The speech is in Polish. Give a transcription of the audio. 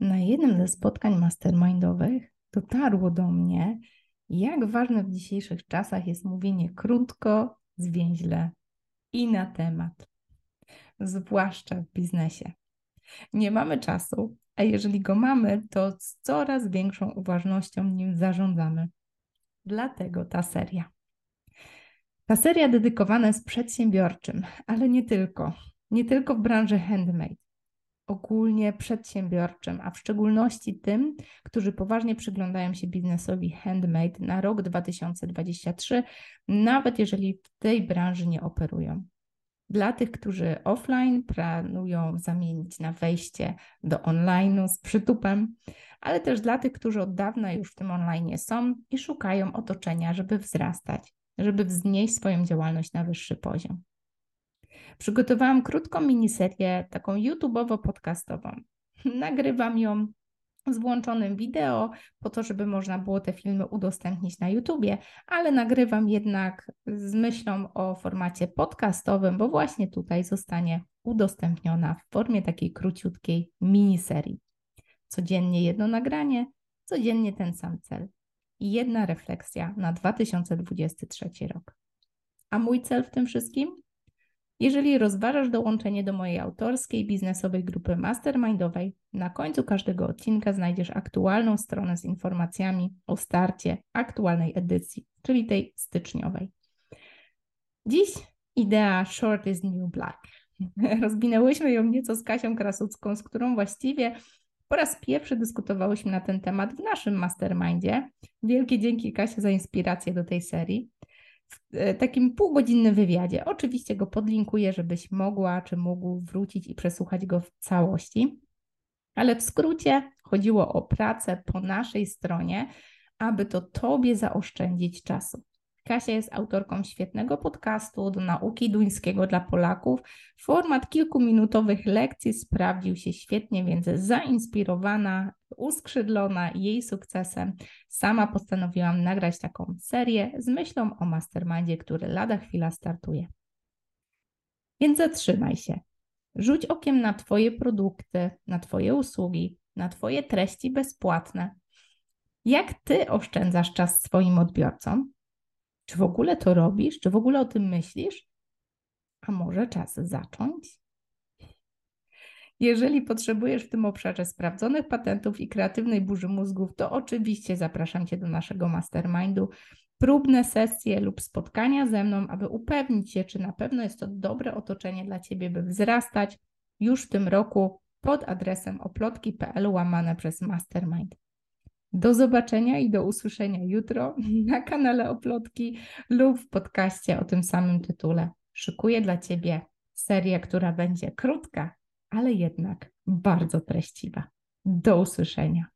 Na jednym ze spotkań mastermindowych dotarło do mnie, jak ważne w dzisiejszych czasach jest mówienie krótko, zwięźle i na temat, zwłaszcza w biznesie. Nie mamy czasu, a jeżeli go mamy, to z coraz większą uważnością nim zarządzamy. Dlatego ta seria. Ta seria dedykowana jest przedsiębiorczym, ale nie tylko. Nie tylko w branży handmade ogólnie przedsiębiorczym, a w szczególności tym, którzy poważnie przyglądają się biznesowi handmade na rok 2023, nawet jeżeli w tej branży nie operują. Dla tych, którzy offline planują zamienić na wejście do online'u z przytupem, ale też dla tych, którzy od dawna już w tym online są i szukają otoczenia, żeby wzrastać, żeby wznieść swoją działalność na wyższy poziom. Przygotowałam krótką miniserię, taką YouTubeowo-podcastową. Nagrywam ją z włączonym wideo, po to, żeby można było te filmy udostępnić na YouTubie, ale nagrywam jednak z myślą o formacie podcastowym, bo właśnie tutaj zostanie udostępniona w formie takiej króciutkiej miniserii. Codziennie jedno nagranie, codziennie ten sam cel i jedna refleksja na 2023 rok. A mój cel w tym wszystkim? Jeżeli rozważasz dołączenie do mojej autorskiej biznesowej grupy mastermindowej, na końcu każdego odcinka znajdziesz aktualną stronę z informacjami o starcie aktualnej edycji, czyli tej styczniowej. Dziś idea Short is New Black. Rozwinęłyśmy ją nieco z Kasią Krasucką, z którą właściwie po raz pierwszy dyskutowałyśmy na ten temat w naszym mastermindzie. Wielkie dzięki Kasia za inspirację do tej serii takim półgodzinnym wywiadzie. Oczywiście go podlinkuję, żebyś mogła czy mógł wrócić i przesłuchać go w całości. Ale w skrócie chodziło o pracę po naszej stronie, aby to Tobie zaoszczędzić czasu. Kasia jest autorką świetnego podcastu do nauki duńskiego dla Polaków. Format kilkuminutowych lekcji sprawdził się świetnie, więc zainspirowana, uskrzydlona jej sukcesem, sama postanowiłam nagrać taką serię z myślą o mastermindzie, który lada chwila startuje. Więc zatrzymaj się. Rzuć okiem na Twoje produkty, na Twoje usługi, na Twoje treści bezpłatne. Jak Ty oszczędzasz czas swoim odbiorcom? Czy w ogóle to robisz? Czy w ogóle o tym myślisz? A może czas zacząć? Jeżeli potrzebujesz w tym obszarze sprawdzonych patentów i kreatywnej burzy mózgów, to oczywiście zapraszam Cię do naszego mastermindu. Próbne sesje lub spotkania ze mną, aby upewnić się, czy na pewno jest to dobre otoczenie dla Ciebie, by wzrastać już w tym roku pod adresem oplotki.pl łamane przez mastermind. Do zobaczenia i do usłyszenia jutro na kanale Oplotki lub w podcaście o tym samym tytule. Szykuję dla Ciebie serię, która będzie krótka, ale jednak bardzo treściwa. Do usłyszenia.